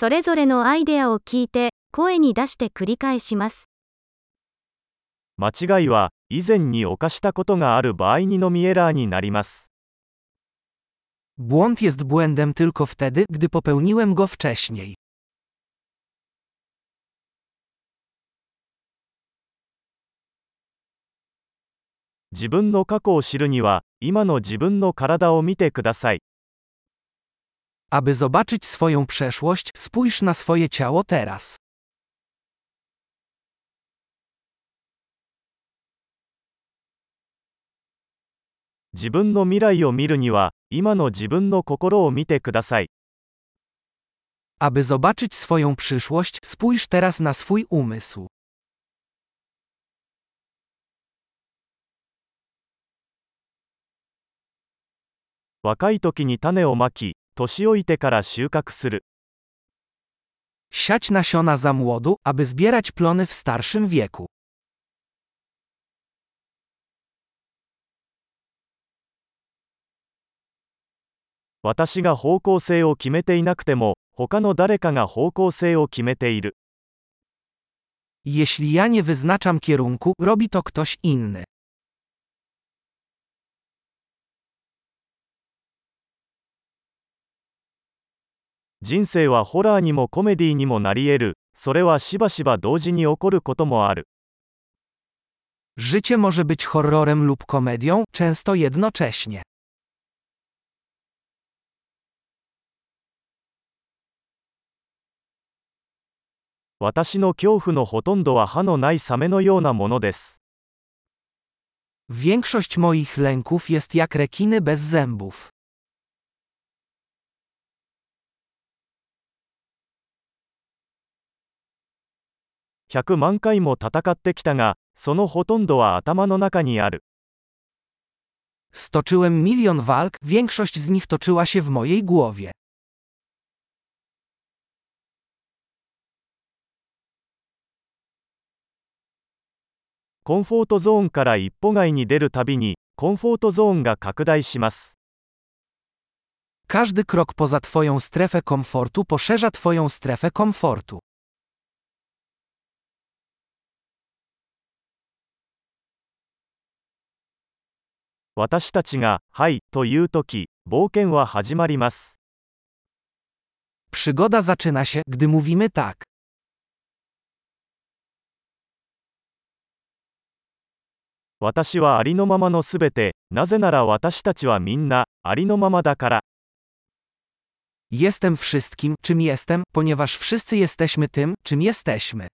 それぞれのアイデアを聞いて、声に出して繰り返します。間違いは以前に犯したことがある場合にのみエラーになります。Błąd jest błędem tylko wtedy, gdy popełniłem go wcześniej. 自分の過去を知るには、今の自分の体を見てください。Aby zobaczyć swoją przeszłość, spójrz na swoje ciało teraz. 自分の未来を見るには、今の自分の心を見てください。 Aby zobaczyć swoją przyszłość, spójrz teraz na swój umysł. 若い時に種をまき、 年老いてから収穫する。 Siać nasiona za młodu, aby zbierać plony w starszym wieku. 私が方向性を決めていなくても、他の誰かが方向性を決めている。 Jeśli ja nie wyznaczam kierunku, robi to ktoś inny. 人生はホラーにもコメディにもなり得る。それはしばしば同時に起こることもある。 Życie może być horrorem lub komedią, często jednocześnie. 私の恐怖のほとんどは歯のないサメのようなものです。 Większość moich lęków jest jak rekiny bez zębów. 100万回も戦ってきたが、そのほとんどは頭の中にある。Stoczyłem milion walk, większość z nich toczyła się w mojej głowie. コンフォートゾーンから一歩外に出るたびに、コンフォートゾーンが拡大します。Każdy krok poza Twoją strefę komfortu poszerza Twoją strefę komfortu. 私たちが、はい、というとき、冒険は始まります。Przygoda zaczyna się, gdy mówimy tak. 私はありのままのすべて、なぜなら私たちはみんな、ありのままだから。Jestem wszystkim, czym jestem, ponieważ wszyscy jesteśmy tym, czym jesteśmy.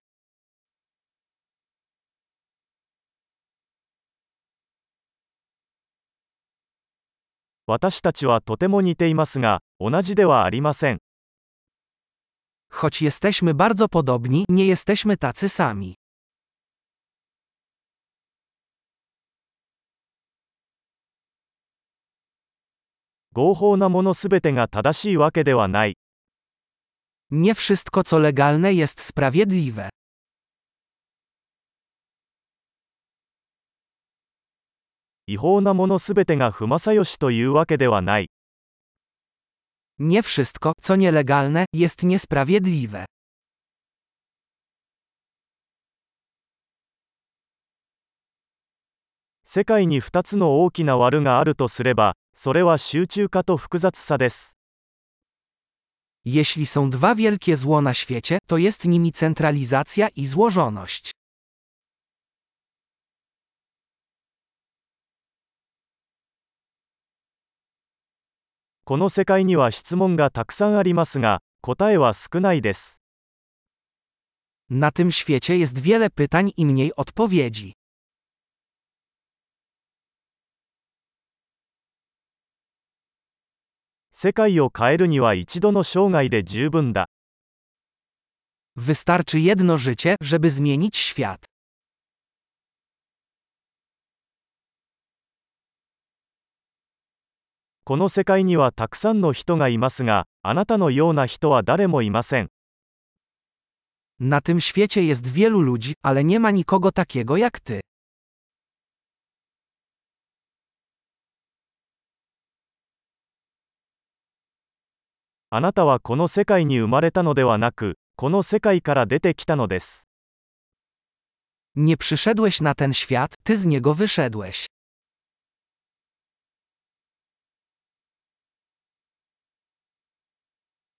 私たちはとても似ていますが、同じではありません。 Choć jesteśmy bardzo podobni, nie jesteśmy tacy sami. 合法なものすべてが正しいわけではない。 Nie wszystko co legalne jest sprawiedliwe. 違法なものすべてが不正義というわけではない。Nie wszystko, co nielegalne, jest niesprawiedliwe. 世界に2つの大きな悪があるとすれば、それは集中化と複雑さです。Jeśli są dwa wielkie zło na świecie, to jest nimi centralizacja i złożoność. この世界には質問がたくさんありますが、答えは少ないです。 Na tym świecie jest wiele pytań i mniej odpowiedzi. 世界を変えるには一度の生涯で十分だ。 Wystarczy jedno życie, żeby zmienić świat. この世界にはたくさんの人がいますが、あなたのような人は誰もいません。Na tym świecie jest wielu ludzi, ale nie ma nikogo takiego jak ty. ああなたはこの世界に生まれたのではなく、この世界から出てきたのです。Nie przyszedłeś na ten świat, ty z niego wyszedłeś.